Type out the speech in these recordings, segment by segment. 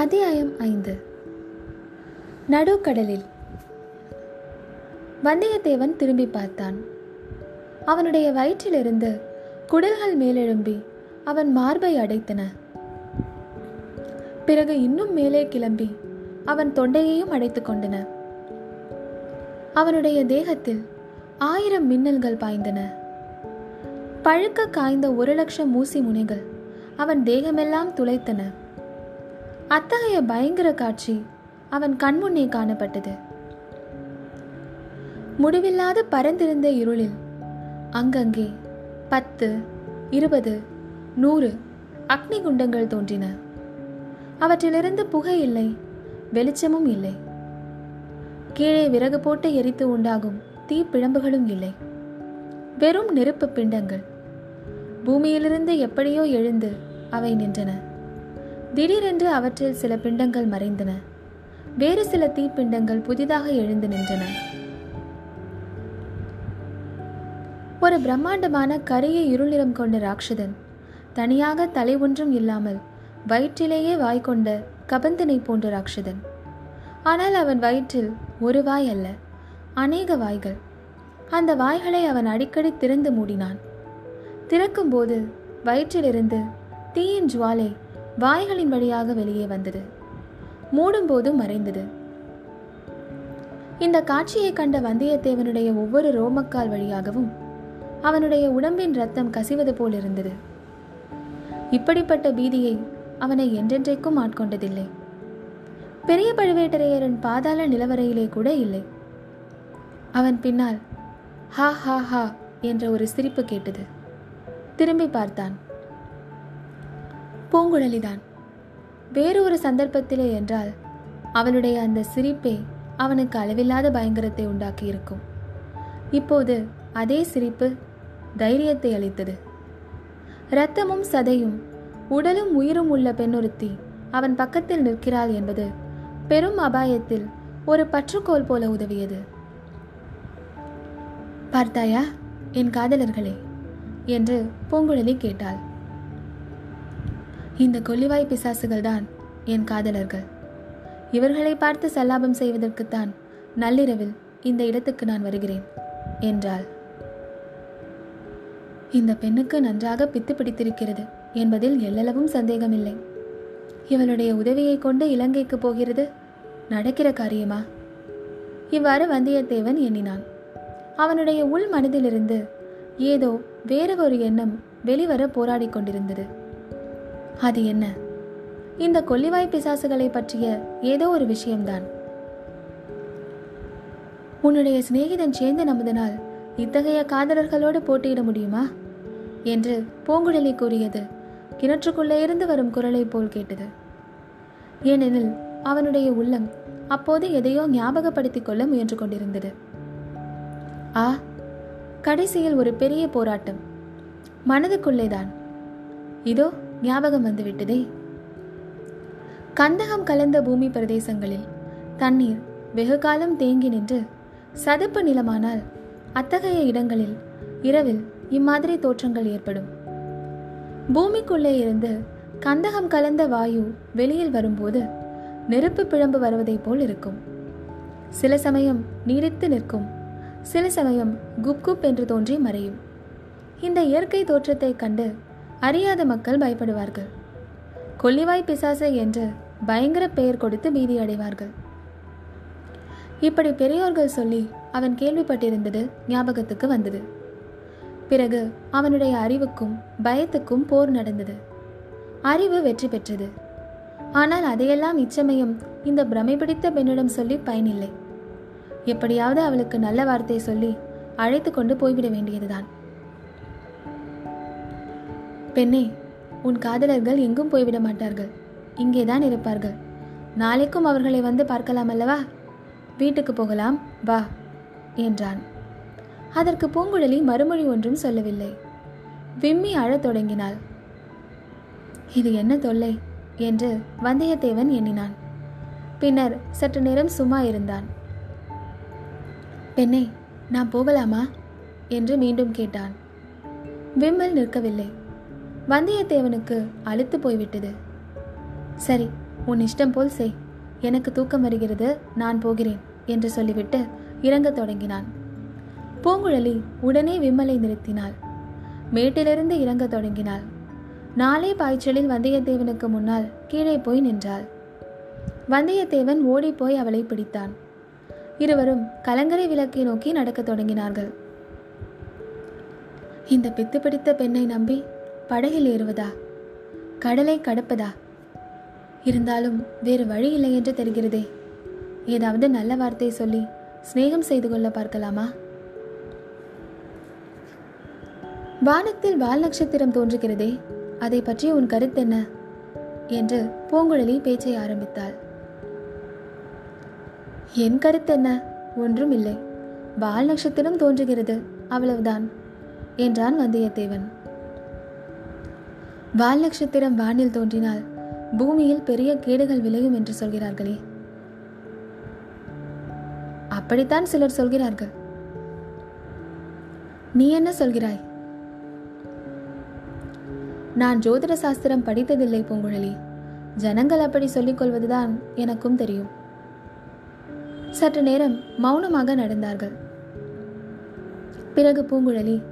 அத்தியாயம் ஐந்து. நடுக்கடலில். வந்தியத்தேவன் திரும்பி பார்த்தான். அவனுடைய வயிற்றிலிருந்து குடல்கள் மேலெழும்பி அவன் மார்பை அடைத்தன. பிறகு இன்னும் மேலே கிளம்பி அவன் தொண்டையையும் அடைத்துக் கொண்டன. அவனுடைய தேகத்தில் ஆயிரம் மின்னல்கள் பாய்ந்தன. பழுக்க காய்ந்த ஒரு லட்சம் ஊசி முனைகள் அவன் தேகமெல்லாம் துளைத்தன. அத்தகைய பயங்கர காட்சி அவன் கண்முன்னே காணப்பட்டது. முடிவில்லாத பறந்திருந்த இருளில் அங்கங்கே பத்து இருபது நூறு அக்னி குண்டங்கள் தோன்றின. அவற்றிலிருந்து புகை இல்லை வெளிச்சமும் இல்லை. கீழே விறகு போட்டு எரித்து உண்டாகும் தீப்பிழம்புகளும் இல்லை. வெறும் நெருப்பு பிண்டங்கள். பூமியிலிருந்து எப்படியோ எழுந்து அவை நின்றன. திடீரென்று அவற்றில் சில பிண்டங்கள் மறைந்தன. வேறு சில தீப்பிண்டங்கள் புதிதாக எழுந்து நின்றன. ஒரு பிரம்மாண்டமான கரிய இருள் நிறம் கொண்ட ராட்சதன் தனியாக தலை ஒன்றும் இல்லாமல் வயிற்றிலேயே வாய் கொண்ட கபந்தனை போன்ற ராட்சதன். ஆனால் அவன் வயிற்றில் ஒரு வாய் அல்ல அநேக வாய்கள். அந்த வாய்களை அவன் அடிக்கடி திறந்து மூடினான். திறக்கும்போது வயிற்றிலிருந்து தீயின் ஜுவாலை வாய்களின் வழியாக வெளியே வந்தது. மூடும்போது மறைந்தது. இந்த காட்சியை கண்ட வந்தியத்தேவனுடைய ஒவ்வொரு ரோமக்கால் வழியாகவும் அவனுடைய உடம்பின் ரத்தம் கசிவது போல் இருந்தது. இப்படிப்பட்ட பீதியை அவனை என்றென்றைக்கும் ஆட்கொண்டதில்லை. பெரிய பழுவேட்டரையரின் பாதாள நிலவரையிலே கூட இல்லை. அவன் பின்னால் ஹா ஹா ஹா என்ற ஒரு சிரிப்பு கேட்டது. திரும்பி பார்த்தான். பூங்குழலிதான். வேறு ஒரு சந்தர்ப்பத்திலே என்றால் அவளுடைய அந்த சிரிப்பே அவனுக்கு அளவில்லாத பயங்கரத்தை உண்டாக்கியிருக்கும். இப்போது அதே சிரிப்பு தைரியத்தை அளித்தது. இரத்தமும் சதையும் உடலும் உயிரும் உள்ள பெண்ணொருத்தி அவன் பக்கத்தில் நிற்கிறாள் என்பது பெரும் அபாயத்தில் ஒரு பற்றுக்கோல் போல உதவியது. பார்த்தாயா என் காதலர்களே? என்று பூங்குழலி கேட்டாள். இந்த கொல்லிவாய் பிசாசுகள் தான் என் காதலர்கள். இவர்களை பார்த்து சல்லாபம் செய்வதற்குத்தான் நள்ளிரவில் இந்த இடத்துக்கு நான் வருகிறேன் என்றாள். இந்த பெண்ணுக்கு நன்றாக பித்து பிடித்திருக்கிறது என்பதில் எல்லளவும் சந்தேகமில்லை. இவளுடைய உதவியை கொண்டு இலங்கைக்கு போகிறது நடக்கிற காரியமா? இவ்வாறு வந்தியத்தேவன் எண்ணினான். அவனுடைய உள் மனதிலிருந்து ஏதோ வேறு ஒரு எண்ணம் வெளிவர போராடிக் கொண்டிருந்தது. அது என்ன? இந்த கொல்லிவாய் பிசாசுகளை பற்றிய ஏதோ ஒரு விஷயம்தான். உன்னுடைய சிநேகிதன் சேர்ந்து நமதனால் இத்தகைய காதலர்களோடு போட்டியிட முடியுமா? என்று பூங்குழலி கூறியது கிணற்றுக்குள்ளே இருந்து வரும் குரலை போல் கேட்டது. ஏனெனில் அவனுடைய உள்ளம் அப்போது எதையோ ஞாபகப்படுத்திக் கொள்ள முயன்று கொண்டிருந்தது. ஆ கடைசியில் ஒரு பெரிய போராட்டம். மனதுக்குள்ளேதான். இதோ ஞாபகம் வந்துவிட்டதே. கந்தகம் கலந்த பூமி பிரதேசங்களில் தண்ணீர் வெகு காலம் தேங்கி நின்று சதுப்பு நிலமானால் அத்தகைய இடங்களில் இரவில் இம்மாதிரி தோற்றங்கள் ஏற்படும். பூமிக்குள்ளே இருந்து கந்தகம் கலந்த வாயு வெளியில் வரும்போது நெருப்பு பிழம்பு வருவதைப் போல் இருக்கும். சில சமயம் நீடித்து நிற்கும் சில சமயம் குப் குப் என்று தோன்றி மறையும். இந்த இயற்கை தோற்றத்தைக் கண்டு அறியாத மக்கள் பயப்படுவார்கள். கொல்லிவாய் பிசாசு என்று பயங்கர பெயர் கொடுத்து பீதி அடைவார்கள். இப்படி பெரியோர்கள் சொல்லி அவன் கேள்விப்பட்டிருந்தது ஞாபகத்துக்கு வந்தது. பிறகு அவனுடைய அறிவுக்கும் பயத்துக்கும் போர் நடந்தது. அறிவு வெற்றி பெற்றது. ஆனால் அதையெல்லாம் இச்சமயம் இந்த பிரமை பிடித்த பெண்ணிடம் சொல்லி பயனில்லை. எப்படியாவது அவளுக்கு நல்ல வார்த்தை சொல்லி அழைத்து கொண்டு போய்விட வேண்டியதுதான். பெண்ணே உன் காதலர்கள் எங்கும் போய்விட மாட்டார்கள். இங்கேதான் இருப்பார்கள். நாளைக்கும் அவர்களை வந்து பார்க்கலாம் அல்லவா? வீட்டுக்கு போகலாம் வா என்றான். அதற்கு பூங்குழலி மறுமொழி ஒன்றும் சொல்லவில்லை. விம்மி அழத் தொடங்கினாள். இது என்ன தொல்லை? என்று வந்தியத்தேவன் எண்ணினான். பின்னர் சற்று நேரம் சும்மா இருந்தான். பெண்ணே நான் போகலாமா? என்று மீண்டும் கேட்டான். விம்மல் நிற்கவில்லை. வந்தியத்தேவனுக்கு அழுத்து போய்விட்டது. சரி உன் இஷ்டம் போல் செய். எனக்கு தூக்கம் வருகிறது நான் போகிறேன் என்று சொல்லிவிட்டு இறங்கத் தொடங்கினான். பூங்குழலி உடனே விம்மலை நிறுத்தினாள். மேட்டிலிருந்து இறங்க தொடங்கினாள். நாளே பாய்ச்சலில் வந்தியத்தேவனுக்கு முன்னால் கீழே போய் நின்றாள். வந்தியத்தேவன் ஓடிப்போய் அவளை பிடித்தான். இருவரும் கலங்கரை விளக்கை நோக்கி நடக்கத் தொடங்கினார்கள். இந்த பித்து பிடித்த பெண்ணை நம்பி படகில் ஏறுவதா? கடலை கடப்பதா? இருந்தாலும் வேறு வழி இல்லை என்று தெரிகிறதே. ஏதாவது நல்ல வார்த்தை சொல்லி சிநேகம் செய்து கொள்ள பார்க்கலாமா? வானத்தில் வால் நட்சத்திரம் தோன்றுகிறதே அதை பற்றி உன் கருத்தென்ன என்று பூங்குழலி பேச்சை ஆரம்பித்தாள். என் கருத்து என்ன? ஒன்றும் இல்லை. வால் நட்சத்திரம் தோன்றுகிறது அவ்வளவுதான் என்றான் வந்தியத்தேவன். வால் நட்சத்திரம் வானில் தோன்றினால் பூமியில் பெரிய கேடுகள் விளையும் என்று சொல்கிறார்களே. அப்படித்தான் சிலர் சொல்கிறார்கள். நீ என்ன சொல்கிறாய்? நான் ஜோதிட சாஸ்திரம் படித்ததில்லை பூங்குழலி. ஜனங்கள் அப்படி சொல்லிக் கொள்வதுதான் எனக்கும் தெரியும். சற்று நேரம் மௌனமாக நடந்தார்கள். பிறகு பூங்குழலி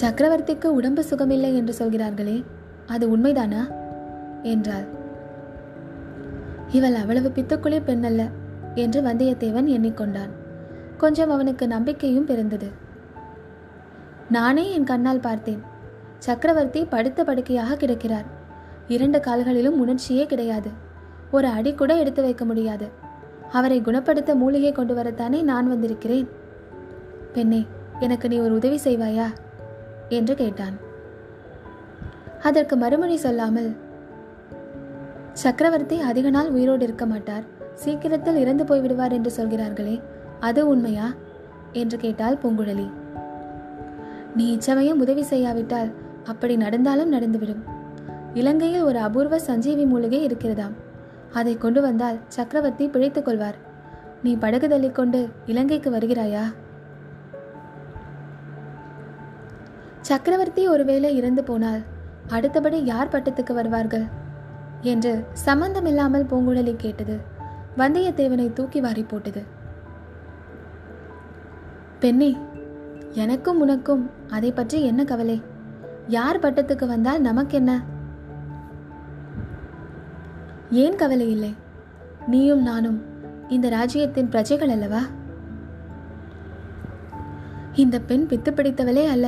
சக்கரவர்த்திக்கு உடம்பு சுகமில்லை என்று சொல்கிறார்களே அது உண்மைதானா? என்றாள். இவள் அவ்வளவு பித்துக்குளி பெண்ணல்ல என்று வந்தியத்தேவன் எண்ணிக்கொண்டான். கொஞ்சம் அவனுக்கு நம்பிக்கையும் பிறந்தது. நானே என் கண்ணால் பார்த்தேன். சக்கரவர்த்தி படுத்த படுக்கையாக கிடக்கிறார். இரண்டு கால்களிலும் உணர்ச்சியே கிடையாது. ஒரு அடி கூட எடுத்து வைக்க முடியாது. அவரை குணப்படுத்த மூலிகை கொண்டு வரத்தானே நான் வந்திருக்கிறேன். பெண்ணே எனக்கு நீ ஒரு உதவி செய்வாயா? என்று கேட்டான். அதற்கு மறுமொழி சொல்லாமல் சக்கரவர்த்தி அதிக நாள் உயிரோடு இருக்க மாட்டார். சீக்கிரத்தில் இறந்து போய்விடுவார் என்று சொல்கிறார்களே அது உண்மையா? என்று கேட்டாள் பூங்குழலி. நீ இச்சமயம் உதவி செய்யாவிட்டால் அப்படி நடந்தாலும் நடந்துவிடும். இலங்கையில் ஒரு அபூர்வ சஞ்சீவி மூலிகை இருக்கிறதாம். அதை கொண்டு வந்தால் சக்கரவர்த்தி பிழைத்துக் கொள்வார். நீ படகு தள்ளிக்கொண்டு இலங்கைக்கு வருகிறாயா? சக்கரவர்த்தி ஒருவேளை இறந்து போனால் அடுத்தபடி யார் பட்டத்துக்கு வருவார்கள்? என்று சம்பந்தமில்லாமல் பூங்குழலி கேட்டது. வந்தியத்தேவனை தூக்கி வாரி போட்டது. பெண்ணே எனக்கும் உனக்கும் அதை பற்றி என்ன கவலை? யார் பட்டத்துக்கு வந்தால் நமக்கென்ன? ஏன் கவலை இல்லை? நீயும் நானும் இந்த ராஜ்யத்தின் பிரஜைகள் அல்லவா? இந்த பெண் பித்து பிடித்தவளே அல்ல.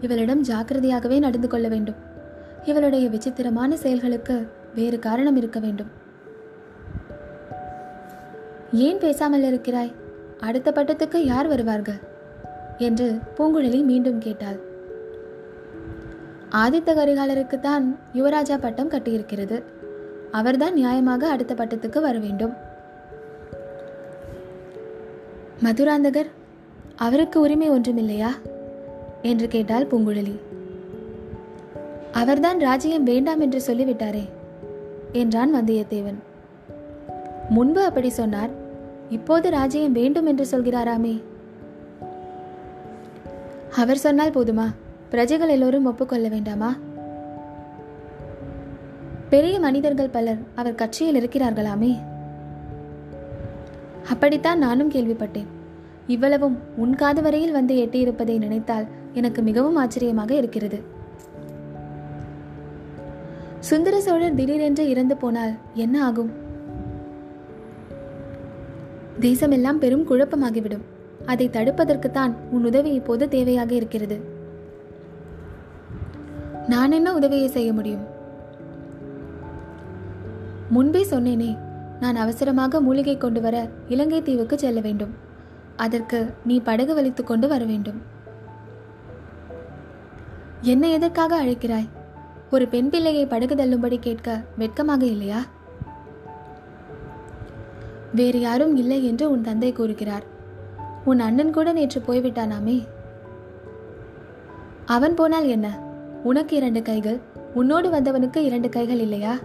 இவளிடம் ஜாக்கிரதையாகவே நடந்து கொள்ள வேண்டும். இவளுடைய விசித்திரமான செயல்களுக்கு வேறு காரணம் இருக்க வேண்டும். ஏன் பேசாமல் இருக்கிறாய்? அடுத்த பட்டத்துக்கு யார் வருவார்கள்? என்று பூங்குழலி மீண்டும் கேட்டாள். ஆதித்த கரிகாலருக்குத்தான் யுவராஜா பட்டம் கட்டியிருக்கிறது. அவர்தான் நியாயமாக அடுத்த பட்டத்துக்கு வர வேண்டும். மதுராந்தகர் அவருக்கு உரிமை ஒன்றுமில்லையா? என்று கேட்டாள் பூங்குழலி. அவர்தான் ராஜ்யம் வேண்டாம் என்று சொல்லிவிட்டாரே என்றான் வந்தியத்தேவன். முன்பு அப்படி சொன்னார் இப்போது ராஜ்யம் வேண்டும் என்று சொல்கிறாராமே. அவர் சொன்னால் போதுமா பிரஜைகள் எல்லோரும் ஒப்புக்கொள்ள வேண்டாமா? பெரிய மனிதர்கள் பலர் அவர் கட்சியில் இருக்கிறார்களாமே. அப்படித்தான் நானும் கேள்விப்பட்டேன். இவ்வளவும் உன் காது வரையில் வந்து எட்டியிருப்பதை நினைத்தால் எனக்கு மிகவும் ஆச்சரியமாக இருக்கிறது. சுந்தர சோழர் திடீரென்று இறந்து போனால் என்ன ஆகும்? தேசமெல்லாம் பெரும் குழப்பமாகிவிடும். அதை தடுப்பதற்குத்தான் உன் உதவி இப்போது தேவையாக இருக்கிறது. நான் என்ன உதவியை செய்ய முடியும்? முன்பே சொன்னேனே நான் அவசரமாக மூலிகை கொண்டு வர இலங்கை தீவுக்கு செல்ல வேண்டும். அதற்கு நீ படகு வலித்துக் கொண்டு வர வேண்டும். என்னை எதற்காக அழைக்கிறாய்? ஒரு பெண் பிள்ளையை படகு தள்ளும்படி கேட்க வெட்கமாக இல்லையா? வேறு யாரும் இல்லை என்று உன் தந்தை கூறுகிறார். உன் அண்ணன் கூட நேற்று போய்விட்டானாமே? அவன் போனால் என்ன? உனக்கு இரண்டு கைகள் உன்னோடு வந்தவனுக்கு இரண்டு கைகள் இல்லையா?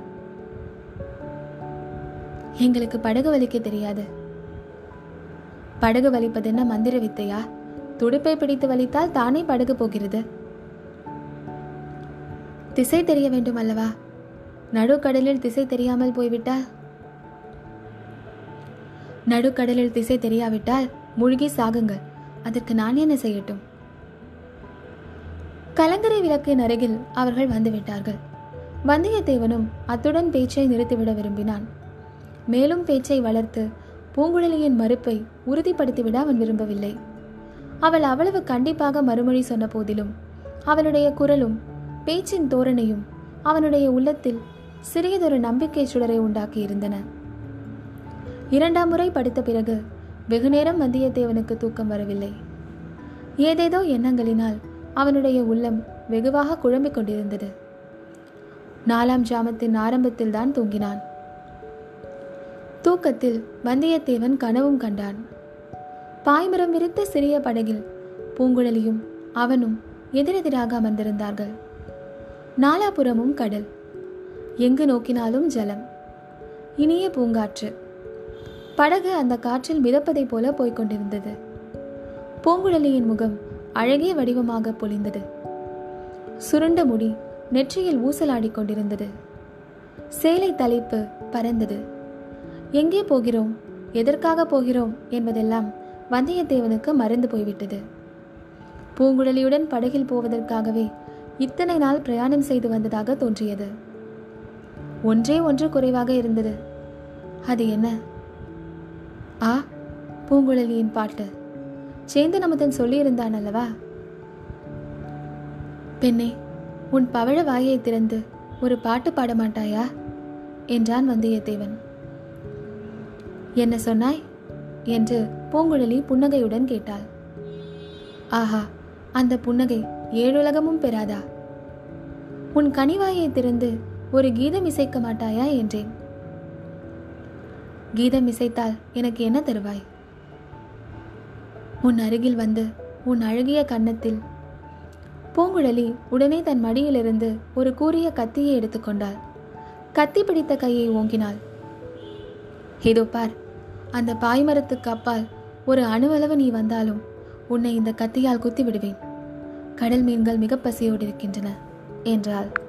எங்களுக்கு படகு வலிக்க தெரியாது. படகு வலிப்பது என்ன மந்திர வித்தையா? துடுப்பை பிடித்து வலித்தால் தானே படகு போகிறது? திசை தெரிய வேண்டும் அல்லவா? நடுக்கடலில் திசை தெரியாமல் போய்விட்டால்? நடுக்கடலில் திசை தெரியாவிட்டால் மூழ்கி சாகுங்கள். அதற்கு நான் என்ன செய்யட்டும்? கலங்கரை விளக்கின் அருகில் அவர்கள் வந்துவிட்டார்கள். வந்தியத்தேவனும் அத்துடன் பேச்சை நிறுத்திவிட விரும்பினான். மேலும் பேச்சை வளர்த்து பூங்குழலியின் மறுப்பை உறுதிப்படுத்திவிட அவன் விரும்பவில்லை. அவள் அவ்வளவு கண்டிப்பாக மறுமொழி சொன்ன போதிலும் அவளுடைய குரலும் பேச்சின் தோரணையும் அவனுடைய உள்ளத்தில் சிறியதொரு நம்பிக்கை சுடரை உண்டாக்கி இருந்தன இரண்டாம் முறை படித்த பிறகு வெகுநேரம் வந்தியத்தேவனுக்கு தூக்கம் வரவில்லை. ஏதேதோ எண்ணங்களினால் அவனுடைய உள்ளம் வெகுவாக குழம்பிக் கொண்டிருந்தது. நாலாம் ஜாமத்தின் ஆரம்பத்தில் தான் தூங்கினான். தூக்கத்தில் வந்தியத்தேவன் கனவும் கண்டான். பாய்மரம் விரித்த சிறிய படகில் பூங்குழலியும் அவனும் எதிரெதிராக அமர்ந்திருந்தார்கள். நாலாபுறமும் கடல். எங்கு நோக்கினாலும் ஜலம். இனிய பூங்காற்று. படகு அந்த காற்றில் மிதப்பதைப் போல போய்கொண்டிருந்தது பூங்குழலியின் முகம் அழகிய வடிவமாக பொழிந்தது. சுருண்ட முடி நெற்றியில் ஊசலாடிக் கொண்டிருந்தது. சேலை தலைப்பு பறந்தது. எங்கே போகிறோம்? எதற்காக போகிறோம்? என்பதெல்லாம் வந்தியத்தேவனுக்கு மறந்து போய்விட்டது. பூங்குழலியுடன் படகில் போவதற்காகவே இத்தனை நாள் பிரயாணம் செய்து வந்ததாக தோன்றியது. ஒன்றே ஒன்று குறைவாக இருந்தது. அது என்ன? ஆ பூங்குழலியின் பாட்டு. சேந்தன் அமுதன் சொல்லியிருந்தான் அல்லவா? பெண்ணே உன் பவழ வாயை திறந்து ஒரு பாட்டு பாட மாட்டாயா? என்றான் வந்தியத்தேவன். என்ன சொன்னாய்? என்று பூங்குழலி புன்னகையுடன் கேட்டாள். ஆஹா அந்த புன்னகை ஏழுலகமும் பெறாதா? உன் கனிவாயை திறந்து ஒரு கீதம் இசைக்க மாட்டாயா என்றேன். கீதம் இசைத்தால் எனக்கு என்ன தருவாய்? உன் அருகில் வந்து உன் அழகிய கன்னத்தில் பூங்குழலி உடனே தன் மடியிலிருந்து ஒரு கூறிய கத்தியை எடுத்துக்கொண்டாள் கத்தி பிடித்த கையை ஓங்கினாள். இதோ பார் அந்த பாய்மரத்துக்கு அப்பால் ஒரு அணுவளவு நீ வந்தாலும் உன்னை இந்த கத்தியால் குத்தி விடுவேன் கடல் மீன்கள் மிக பசியோடு இருக்கின்றன. என்றாள்.